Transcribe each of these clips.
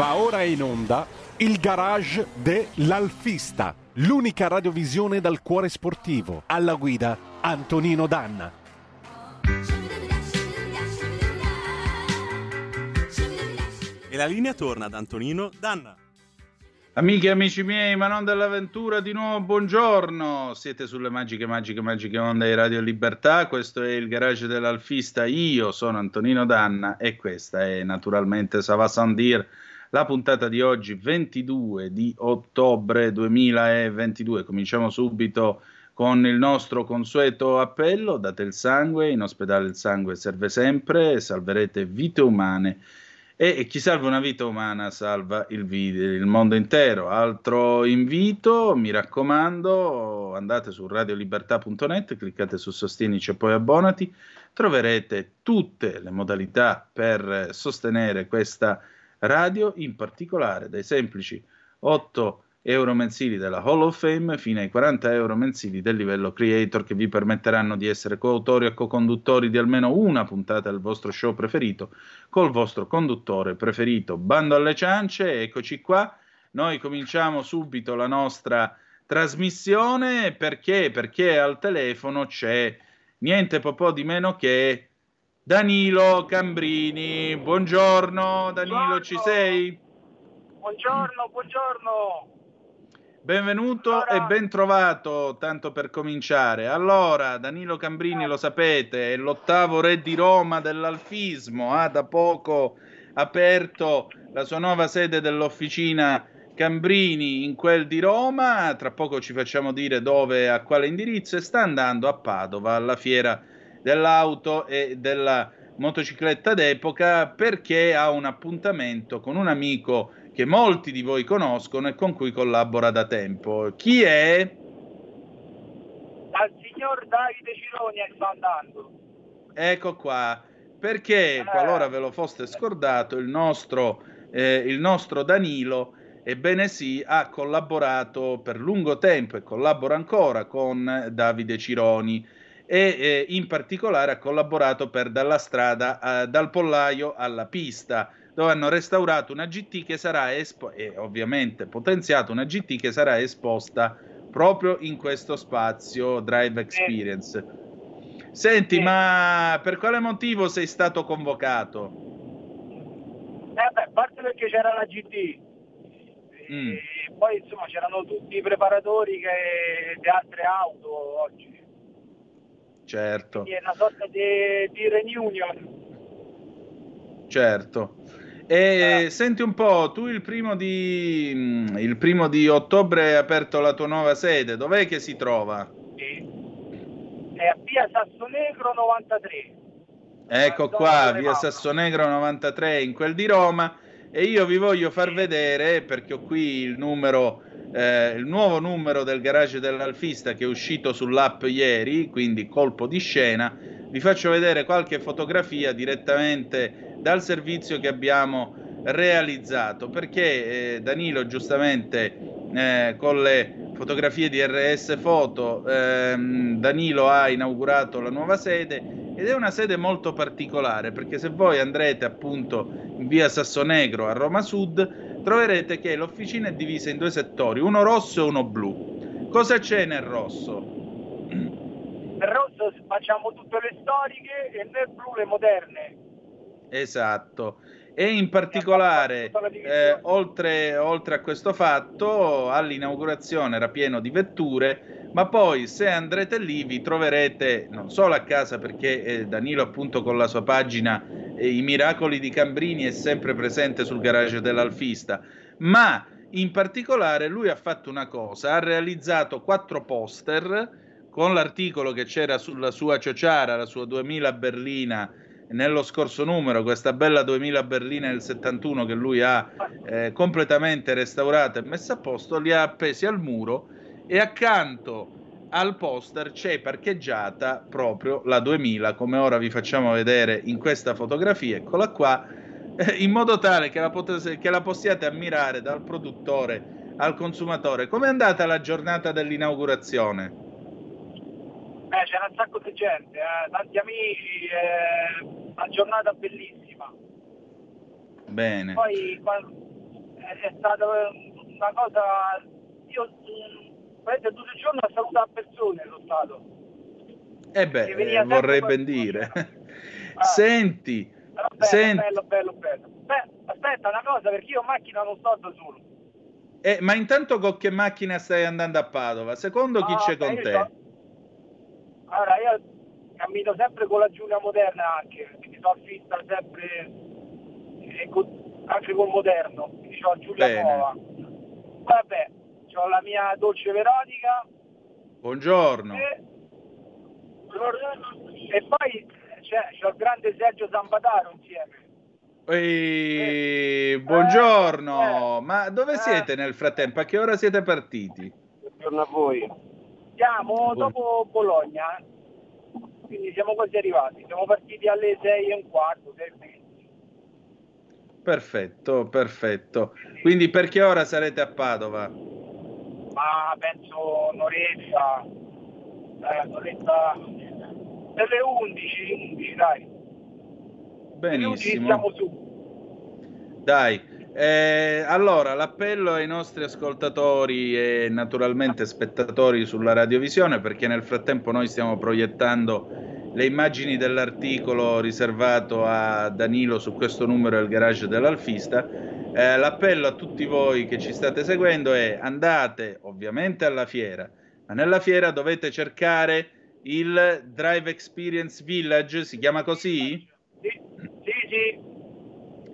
Va ora in onda il garage dell'Alfista, l'unica radiovisione dal cuore sportivo. Alla guida Antonino Danna. E la linea torna ad Antonino Danna. Amiche e amici miei, ma non dell'avventura, di nuovo buongiorno. Siete sulle magiche, magiche, magiche onde di Radio Libertà. Questo è il garage dell'Alfista. Io sono Antonino Danna e questa è naturalmente Sava Sandir, la puntata di oggi, 22 di ottobre 2022. Cominciamo subito con il nostro consueto appello. Date il sangue, in ospedale il sangue serve sempre, salverete vite umane e chi salva una vita umana salva il, il, mondo intero. Altro invito, mi raccomando, andate su radiolibertà.net, cliccate su Sostienici e poi abbonati, troverete tutte le modalità per sostenere questa radio, in particolare dai semplici 8 euro mensili della Hall of Fame fino ai 40 euro mensili del livello creator che vi permetteranno di essere coautori e co-conduttori di almeno una puntata del vostro show preferito col vostro conduttore preferito. Bando alle ciance, eccoci qua. Noi cominciamo subito la nostra trasmissione perché? Perché al telefono c'è niente po' di meno che Danilo Cambrini. Buongiorno Danilo, buongiorno. ci sei? Buongiorno, buongiorno. Benvenuto allora... e ben trovato, tanto per cominciare. Allora, Danilo Cambrini, lo sapete, è l'ottavo re di Roma dell'alfismo, ha da poco aperto la sua nuova sede dell'officina Cambrini in quel di Roma, tra poco ci facciamo dire dove, a quale indirizzo, e sta andando a Padova alla fiera dell'auto e della motocicletta d'epoca perché ha un appuntamento con un amico che molti di voi conoscono e con cui collabora da tempo. Chi è? Dal signor Davide Cironi sta andando. Ecco qua, perché eh. qualora ve lo foste scordato, il nostro, eh, il nostro Danilo, ebbene sì, ha collaborato per lungo tempo e collabora ancora con Davide Cironi e in particolare ha collaborato per Dalla strada, dal pollaio alla pista dove hanno restaurato una GT che sarà espo- e ovviamente potenziato una GT che sarà esposta proprio in questo spazio Drive Experience. Senti, eh. ma per quale motivo sei stato convocato? Eh beh, a parte perché c'era la GT, mm. poi insomma c'erano tutti i preparatori che, di altre auto oggi. Certo. Quindi è una sorta di, di reunion. Certo. E ah. senti un po', tu il primo, di, mm, il primo di ottobre hai aperto la tua nuova sede, dov'è che si trova? Sì. È a via Sassonegro 93. Ecco qua, via Sassonegro 93 in quel di Roma e io vi voglio far vedere perché ho qui il numero eh, il nuovo numero del garage dell'Alfista che è uscito sull'app ieri, quindi colpo di scena. Vi faccio vedere qualche fotografia direttamente dal servizio che abbiamo realizzato perché eh, Danilo giustamente eh, con le fotografie di RS Foto ehm, Danilo ha inaugurato la nuova sede ed è una sede molto particolare perché se voi andrete appunto in via Sassonegro a Roma Sud troverete che l'officina è divisa in due settori, uno rosso e uno blu. Cosa c'è nel rosso? Nel rosso facciamo tutte le storiche e nel blu le moderne. Esatto. E in particolare, eh, oltre, oltre, a questo fatto, all'inaugurazione era pieno di vetture, ma poi se andrete lì vi troverete non solo a casa, perché eh, Danilo appunto con la sua pagina eh, I Miracoli di Cambrini è sempre presente sul garage dell'Alfista, ma in particolare lui ha fatto una cosa, ha realizzato quattro poster con l'articolo che c'era sulla sua ciociara, la sua 2000 berlina nello scorso numero, questa bella 2000 berlina del 71 che lui ha eh, completamente restaurata e messa a posto, li ha appesi al muro e accanto al poster c'è parcheggiata proprio la 2000, come ora vi facciamo vedere in questa fotografia, eccola qua, eh, in modo tale che la, pot- che la possiate ammirare dal produttore al consumatore. Com'è andata la giornata dell'inaugurazione? Eh, c'era un sacco di gente, eh, tanti amici, eh, una giornata bellissima. Bene. Poi è stata una cosa... Io praticamente tutto il giorno a salutare persone sono stato. Eh beh, vorrei ben dire. Ah. Senti, bello, senti. bello, bello, bello. Beh, aspetta una cosa, perché io in macchina non sto da solo. Eh, ma intanto con che macchina stai andando a Padova? Secondo chi ah, c'è con te? So... Allora, io cammino sempre con la Giulia moderna anche, quindi sono fissa sempre con, anche col moderno, quindi ho Giulia Bene. Nuova. Vabbè, ho la mia dolce Veronica. Buongiorno. E, e poi c'è, c'è il grande Sergio Zambataro insieme. Ehi, buongiorno, eh, ma dove eh, siete nel frattempo? A che ora siete partiti? Buongiorno a voi. Siamo dopo Bologna, quindi siamo quasi arrivati. Siamo partiti alle 6 e un quarto, 6 Perfetto, perfetto. Quindi per che ora sarete a Padova? Ma penso un'oretta, eh, un'oretta per le 11, 11 dai. Benissimo. Siamo su. Dai, eh, allora l'appello ai nostri ascoltatori e naturalmente spettatori sulla radiovisione, perché nel frattempo noi stiamo proiettando le immagini dell'articolo riservato a Danilo su questo numero del garage dell'Alfista. Eh, l'appello a tutti voi che ci state seguendo è andate ovviamente alla fiera, ma nella fiera dovete cercare il Drive Experience Village, si chiama così? Sì, sì, sì.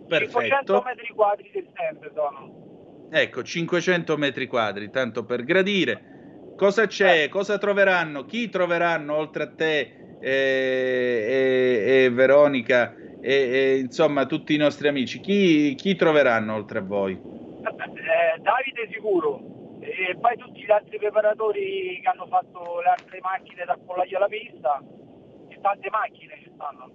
Perfetto. 500 metri quadri del tempo sono. Ecco, 500 metri quadri, tanto per gradire. Cosa c'è? Eh. Cosa troveranno? Chi troveranno oltre a te e, e, e Veronica e, e, insomma tutti i nostri amici? Chi, chi troveranno oltre a voi? Eh, Davide sicuro, e poi tutti gli altri preparatori che hanno fatto le altre macchine da pollaio alla pista e tante macchine ci stanno.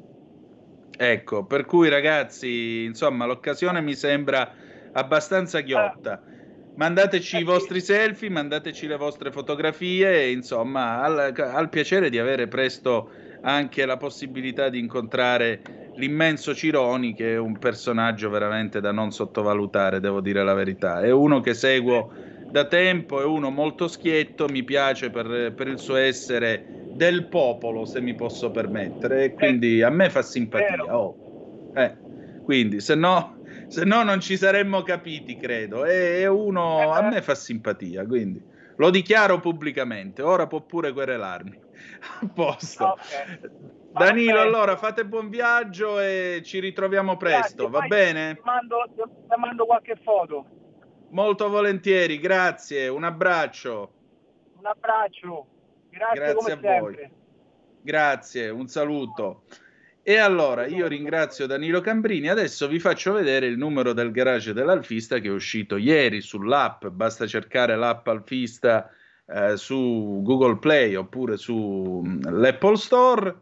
Ecco, per cui ragazzi, insomma, l'occasione mi sembra abbastanza ghiotta. Eh. Mandateci eh, i vostri selfie, mandateci le vostre fotografie e insomma, al, al piacere di avere presto anche la possibilità di incontrare l'immenso Cironi, che è un personaggio veramente da non sottovalutare, devo dire la verità. È uno che seguo da tempo, è uno molto schietto, mi piace per, per il suo essere del popolo, se mi posso permettere, e quindi a me fa simpatia. Oh. Eh, quindi, se no, se no non ci saremmo capiti, credo. È uno, a me fa simpatia, quindi lo dichiaro pubblicamente. Ora può pure querelarmi. A posto. Okay. Danilo, okay. allora fate buon viaggio e ci ritroviamo presto, Grazie, va bene? Ti mando, ti mando qualche foto. Molto volentieri, grazie, un abbraccio. Un abbraccio, grazie, grazie a sempre. voi. Grazie, un saluto. E allora io ringrazio Danilo Cambrini. Adesso vi faccio vedere il numero del garage dell'Alfista che è uscito ieri sull'app. Basta cercare l'app Alfista eh, su Google Play oppure sull'Apple mm, Store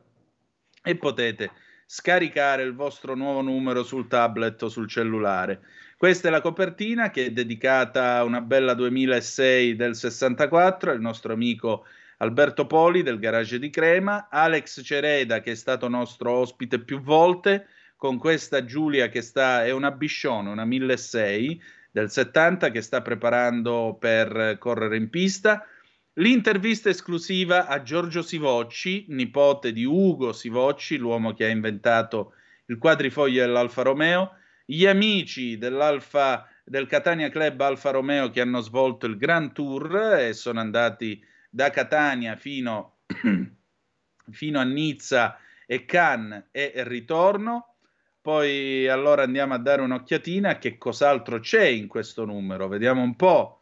e potete scaricare il vostro nuovo numero sul tablet o sul cellulare. Questa è la copertina che è dedicata a una bella 2006 del 64, il nostro amico Alberto Poli del Garage di Crema, Alex Cereda che è stato nostro ospite più volte, con questa Giulia che sta, è una Biscione, una 1006 del 70 che sta preparando per correre in pista. L'intervista esclusiva a Giorgio Sivocci, nipote di Ugo Sivocci, l'uomo che ha inventato il quadrifoglio dell'Alfa Romeo gli amici del Catania Club Alfa Romeo che hanno svolto il Grand Tour e sono andati da Catania fino, fino a Nizza e Cannes e ritorno. Poi allora andiamo a dare un'occhiatina che cos'altro c'è in questo numero. Vediamo un po'.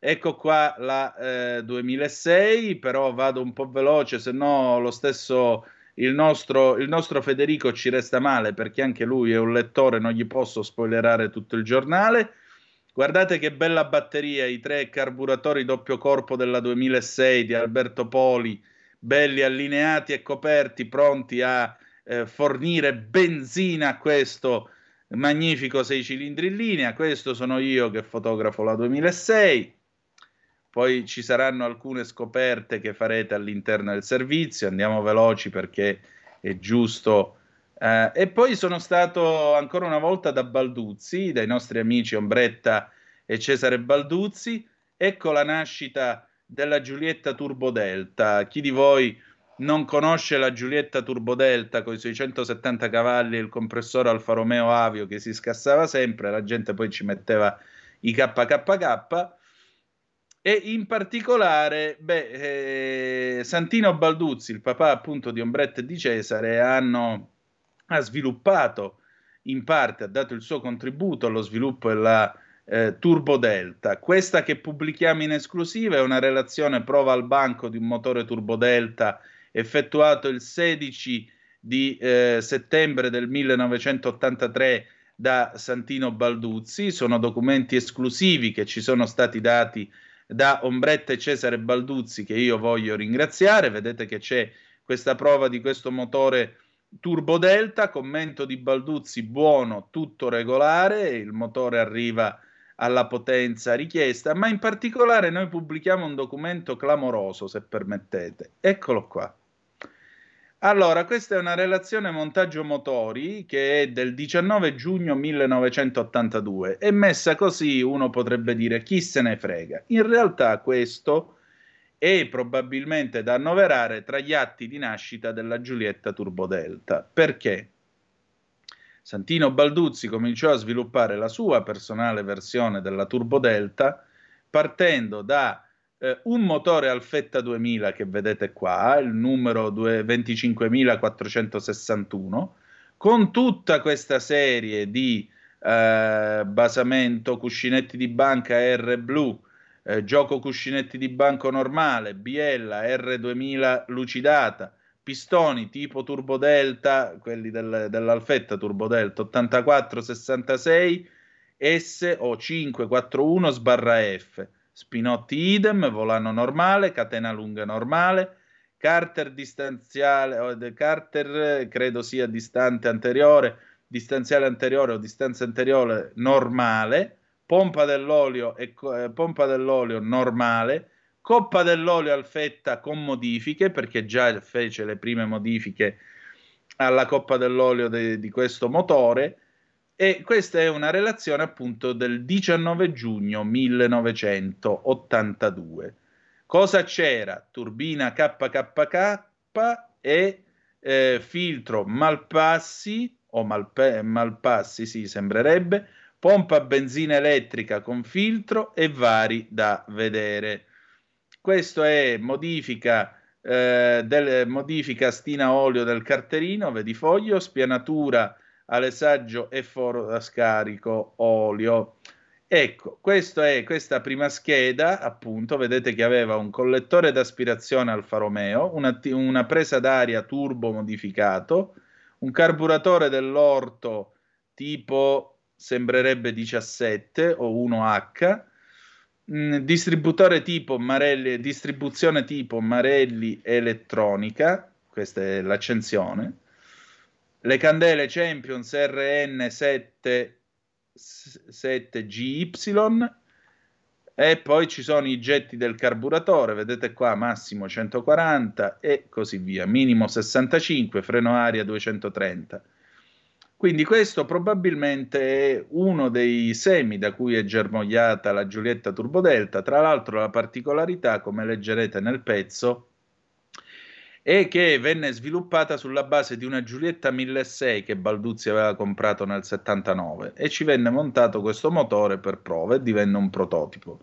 Ecco qua la eh, 2006, però vado un po' veloce, se no lo stesso il nostro, il nostro, Federico ci resta male perché anche lui è un lettore, non gli posso spoilerare tutto il giornale. Guardate che bella batteria, i tre carburatori doppio corpo della 2006 di Alberto Poli, belli allineati e coperti, pronti a eh, fornire benzina a questo magnifico 6 cilindri in linea. Questo sono io che fotografo la 2006 poi ci saranno alcune scoperte che farete all'interno del servizio, andiamo veloci perché è giusto. Eh, e poi sono stato ancora una volta da Balduzzi, dai nostri amici Ombretta e Cesare Balduzzi. Ecco la nascita della Giulietta Turbo Delta. Chi di voi non conosce la Giulietta Turbo Delta con i suoi 170 cavalli e il compressore Alfa Romeo Avio che si scassava sempre, la gente poi ci metteva i KKK e in particolare beh, eh, Santino Balduzzi, il papà appunto di Ombretta e di Cesare, hanno, ha sviluppato in parte, ha dato il suo contributo allo sviluppo della eh, Turbo Delta. Questa che pubblichiamo in esclusiva è una relazione prova al banco di un motore Turbo Delta effettuato il 16 di eh, settembre del 1983 da Santino Balduzzi. Sono documenti esclusivi che ci sono stati dati da Ombretta e Cesare Balduzzi che io voglio ringraziare. Vedete che c'è questa prova di questo motore Turbo Delta, commento di Balduzzi buono, tutto regolare, il motore arriva alla potenza richiesta, ma in particolare noi pubblichiamo un documento clamoroso, se permettete. Eccolo qua. Allora, questa è una relazione montaggio motori che è del 19 giugno 1982 e messa così uno potrebbe dire chi se ne frega. In realtà questo è probabilmente da annoverare tra gli atti di nascita della Giulietta Turbodelta. Perché? Santino Balduzzi cominciò a sviluppare la sua personale versione della Turbodelta partendo da eh, un motore Alfetta 2000 che vedete qua, il numero 25461, con tutta questa serie di eh, basamento, cuscinetti di banca R blu, eh, gioco cuscinetti di banco normale, Biella R2000 lucidata, pistoni tipo Turbo Delta, quelli del, dell'Alfetta Turbo Delta 8466 S o 541 sbarra F Spinotti idem, volano normale, catena lunga normale, Carter distanziale, Carter credo sia distante anteriore, distanziale anteriore o distanza anteriore normale, pompa dell'olio e eh, pompa dell'olio normale, coppa dell'olio alfetta con modifiche perché già fece le prime modifiche alla coppa dell'olio de, di questo motore e questa è una relazione appunto del 19 giugno 1982. Cosa c'era? Turbina KKK e eh, filtro Malpassi o Malpe- Malpassi, sì, sembrerebbe, pompa benzina elettrica con filtro e vari da vedere. Questo è modifica, eh, del, modifica stina olio del carterino, vedi foglio, spianatura alessaggio e foro da scarico olio. Ecco, è, questa prima scheda, appunto, vedete che aveva un collettore d'aspirazione Alfa Romeo, una, una presa d'aria turbo modificato, un carburatore dell'orto tipo sembrerebbe 17 o 1H, mh, distributore tipo Marelli, distribuzione tipo Marelli elettronica, questa è l'accensione, le candele Champions RN7 7GY e poi ci sono i getti del carburatore, vedete qua massimo 140 e così via, minimo 65, freno aria 230. Quindi questo probabilmente è uno dei semi da cui è germogliata la Giulietta Turbodelta, tra l'altro la particolarità, come leggerete nel pezzo, e che venne sviluppata sulla base di una Giulietta 1006 che Balduzzi aveva comprato nel 79 e ci venne montato questo motore per prove e divenne un prototipo.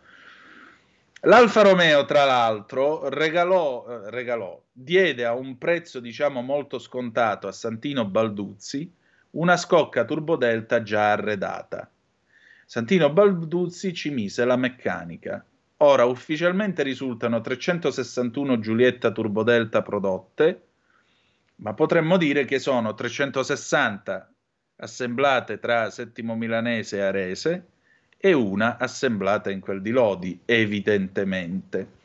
L'Alfa Romeo, tra l'altro, regalò, eh, regalò, diede a un prezzo diciamo molto scontato a Santino Balduzzi una scocca turbodelta già arredata. Santino Balduzzi ci mise la meccanica, Ora ufficialmente risultano 361 Giulietta Turbodelta prodotte, ma potremmo dire che sono 360 assemblate tra Settimo Milanese e Arese e una assemblata in quel di Lodi, evidentemente.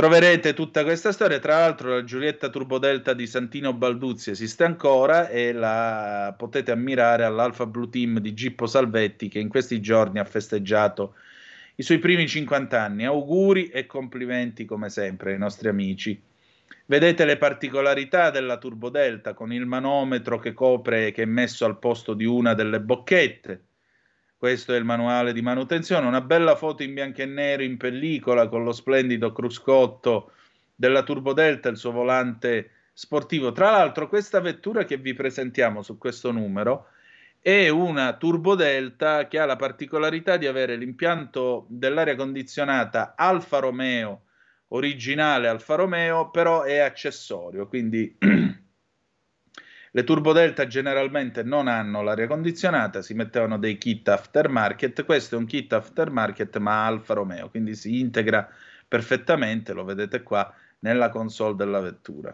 Troverete tutta questa storia, tra l'altro la Giulietta Turbodelta di Santino Balduzzi esiste ancora e la potete ammirare all'Alfa Blue Team di Gippo Salvetti che in questi giorni ha festeggiato i suoi primi 50 anni. Auguri e complimenti come sempre ai nostri amici. Vedete le particolarità della Turbo Delta con il manometro che copre che è messo al posto di una delle bocchette. Questo è il manuale di manutenzione, una bella foto in bianco e nero in pellicola con lo splendido cruscotto della Turbo Delta, il suo volante sportivo. Tra l'altro, questa vettura che vi presentiamo su questo numero è una Turbo Delta che ha la particolarità di avere l'impianto dell'aria condizionata Alfa Romeo originale Alfa Romeo, però è accessorio, quindi le Turbo Delta generalmente non hanno l'aria condizionata, si mettevano dei kit aftermarket, questo è un kit aftermarket ma Alfa Romeo, quindi si integra perfettamente, lo vedete qua, nella console della vettura.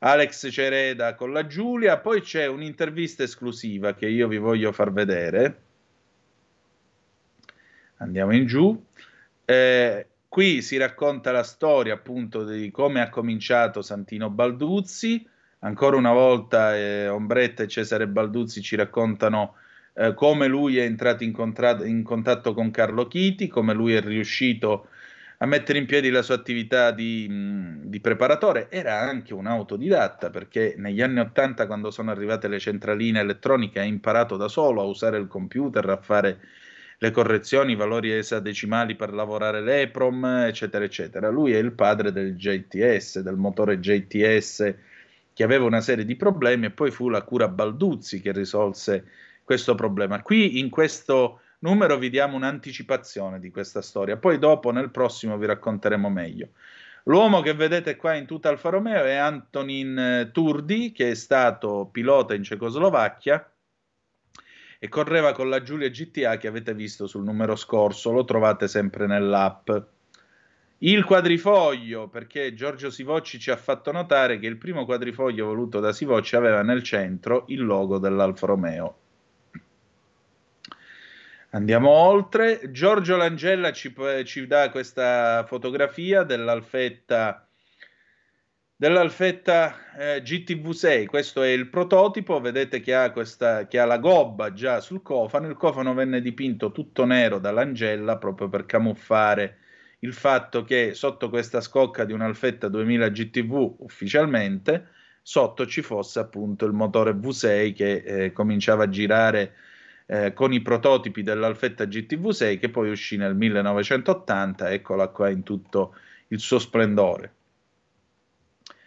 Alex Cereda con la Giulia, poi c'è un'intervista esclusiva che io vi voglio far vedere. Andiamo in giù. Eh, qui si racconta la storia appunto di come ha cominciato Santino Balduzzi. Ancora una volta eh, Ombretta e Cesare Balduzzi ci raccontano eh, come lui è entrato in, contra- in, contatto con Carlo Chiti, come lui è riuscito a mettere in piedi la sua attività di, di, preparatore. Era anche un autodidatta perché negli anni Ottanta, quando sono arrivate le centraline elettroniche, ha imparato da solo a usare il computer, a fare le correzioni, i valori esadecimali per lavorare l'EPROM, eccetera, eccetera. Lui è il padre del JTS, del motore JTS che aveva una serie di problemi e poi fu la cura Balduzzi che risolse questo problema. Qui in questo numero vi diamo un'anticipazione di questa storia, poi dopo nel prossimo vi racconteremo meglio. L'uomo che vedete qua in tutta Alfa Romeo è Antonin eh, Turdi, che è stato pilota in Cecoslovacchia e correva con la Giulia GTA che avete visto sul numero scorso, lo trovate sempre nell'app. Il quadrifoglio, perché Giorgio Sivocci ci ha fatto notare che il primo quadrifoglio voluto da Sivocci aveva nel centro il logo dell'Alfa Romeo Andiamo oltre. Giorgio Langella ci, ci dà questa fotografia dell'Alfetta, dell'Alfetta eh, GTV6. Questo è il prototipo. Vedete che ha, questa, che ha la gobba già sul cofano. Il cofano venne dipinto tutto nero dall'Angella proprio per camuffare il fatto che sotto questa scocca di un Alfetta 2000 GTV ufficialmente sotto ci fosse appunto il motore V6 che eh, cominciava a girare eh, con i prototipi dell'Alfetta GTV6 che poi uscì nel 1980, eccola qua in tutto il suo splendore.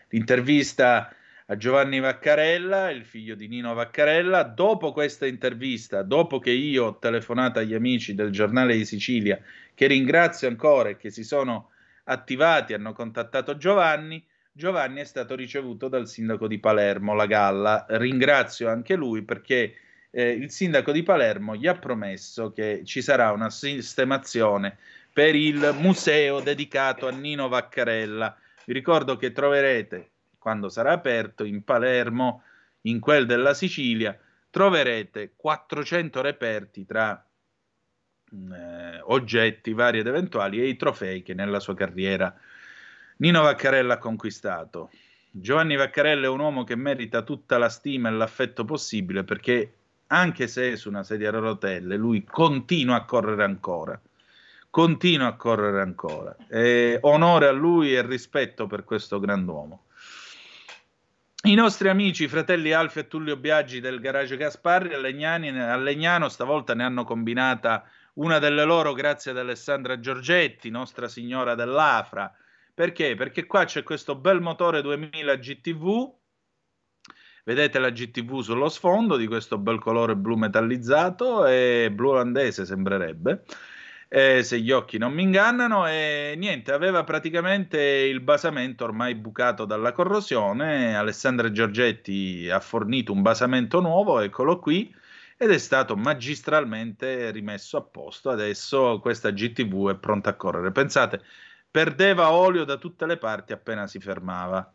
L'intervista a Giovanni Vaccarella, il figlio di Nino Vaccarella. Dopo questa intervista, dopo che io ho telefonato agli amici del giornale di Sicilia, che ringrazio ancora e che si sono attivati, hanno contattato Giovanni, Giovanni è stato ricevuto dal sindaco di Palermo, La Galla. Ringrazio anche lui perché eh, il sindaco di Palermo gli ha promesso che ci sarà una sistemazione per il museo dedicato a Nino Vaccarella. Vi ricordo che troverete, quando sarà aperto, in Palermo, in quel della Sicilia, troverete 400 reperti tra eh, oggetti vari ed eventuali e i trofei che nella sua carriera Nino Vaccarella ha conquistato. Giovanni Vaccarella è un uomo che merita tutta la stima e l'affetto possibile perché anche se è su una sedia a rotelle, lui continua a correre ancora. Continua a correre ancora. E onore a lui e rispetto per questo grand'uomo. I nostri amici, i fratelli Alfio e Tullio Biaggi del Garage Gasparri a, Legnani, a Legnano stavolta ne hanno combinata una delle loro grazie ad Alessandra Giorgetti, Nostra Signora dell'Afra. Perché? Perché qua c'è questo bel motore 2000 GTV Vedete la GTV sullo sfondo di questo bel colore blu metallizzato e blu olandese sembrerebbe. Eh, se gli occhi non mi ingannano, e niente, aveva praticamente il basamento ormai bucato dalla corrosione. Alessandra Giorgetti ha fornito un basamento nuovo, eccolo qui, ed è stato magistralmente rimesso a posto. Adesso questa GTV è pronta a correre. Pensate, perdeva olio da tutte le parti appena si fermava.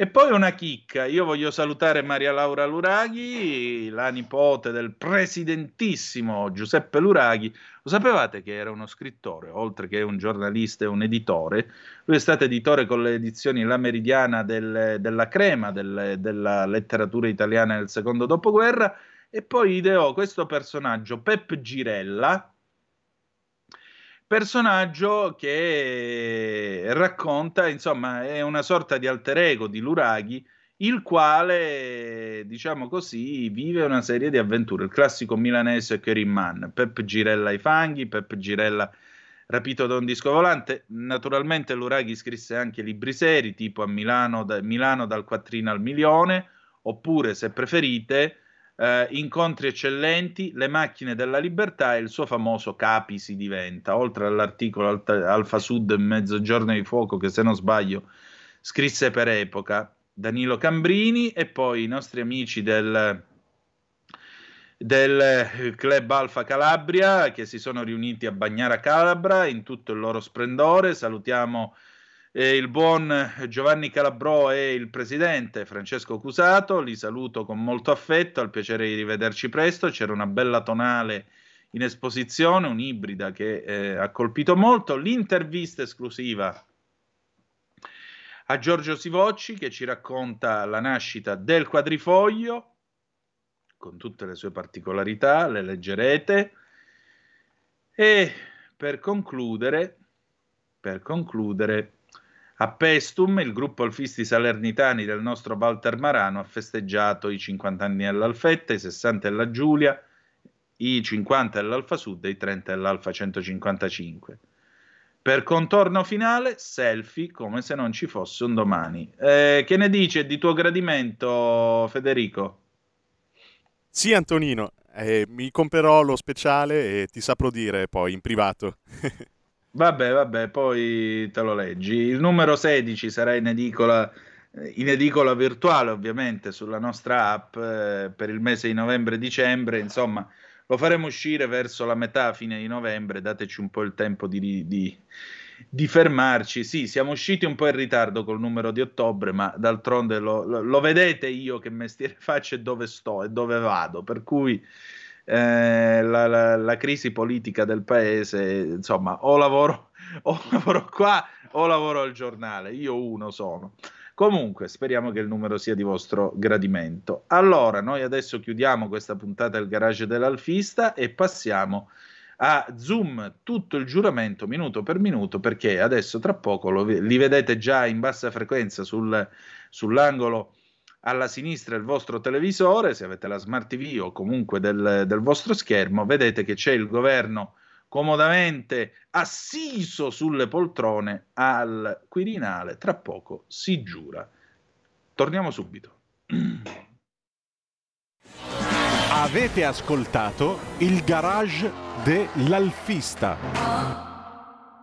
E poi una chicca, io voglio salutare Maria Laura Luraghi, la nipote del presidentissimo Giuseppe Luraghi. Lo sapevate che era uno scrittore, oltre che un giornalista e un editore? Lui è stato editore con le edizioni La Meridiana del, della Crema, del, della letteratura italiana del secondo dopoguerra, e poi ideò questo personaggio, Pep Girella, personaggio che racconta, insomma, è una sorta di alter ego di Luraghi il quale, diciamo così, vive una serie di avventure. Il classico milanese Kerim Man, Pep Girella ai fanghi, Pep Girella rapito da un disco volante. Naturalmente l'Uraghi scrisse anche libri seri, tipo a Milano, da, Milano dal quattrino al milione, oppure, se preferite, eh, Incontri eccellenti, Le macchine della libertà e il suo famoso Capi si diventa, oltre all'articolo Alta, Alfa Sud Mezzogiorno di Fuoco, che se non sbaglio scrisse per epoca. Danilo Cambrini e poi i nostri amici del, del club Alfa Calabria che si sono riuniti a Bagnara Calabra in tutto il loro splendore. Salutiamo eh, il buon Giovanni Calabro e il presidente Francesco Cusato. Li saluto con molto affetto, al piacere di rivederci presto. C'era una bella tonale in esposizione, un'ibrida che eh, ha colpito molto. L'intervista esclusiva a Giorgio Sivocci che ci racconta la nascita del quadrifoglio con tutte le sue particolarità, le leggerete. E per concludere, per concludere, a Pestum, il gruppo Alfisti Salernitani del nostro Walter Marano ha festeggiato i 50 anni dell'Alfetta, i 60 della Giulia, i 50 dell'Alfa Sud e i 30 dell'Alfa 155. Per contorno finale, selfie come se non ci fosse un domani. Eh, che ne dice di tuo gradimento, Federico? Sì, Antonino, eh, mi comprerò lo speciale e ti saprò dire poi in privato. vabbè, vabbè, poi te lo leggi. Il numero 16 sarà in edicola, in edicola virtuale, ovviamente, sulla nostra app eh, per il mese di novembre-dicembre. Insomma, lo faremo uscire verso la metà, fine di novembre, dateci un po' il tempo di, di, di fermarci. Sì, siamo usciti un po' in ritardo col numero di ottobre, ma d'altronde lo, lo, lo vedete io che mestiere faccio e dove sto e dove vado, per cui eh, la, la, la, crisi politica del paese, insomma, o lavoro, o lavoro qua o lavoro al giornale, io uno sono. Comunque, speriamo che il numero sia di vostro gradimento. Allora, noi adesso chiudiamo questa puntata del garage dell'Alfista e passiamo a Zoom tutto il giuramento minuto per minuto perché adesso tra poco lo, li vedete già in bassa frequenza sul, sull'angolo alla sinistra del vostro televisore, se avete la smart TV o comunque del, del vostro schermo, vedete che c'è il governo comodamente assiso sulle poltrone al Quirinale. Tra poco si giura. Torniamo subito. Avete ascoltato il garage dell'alfista.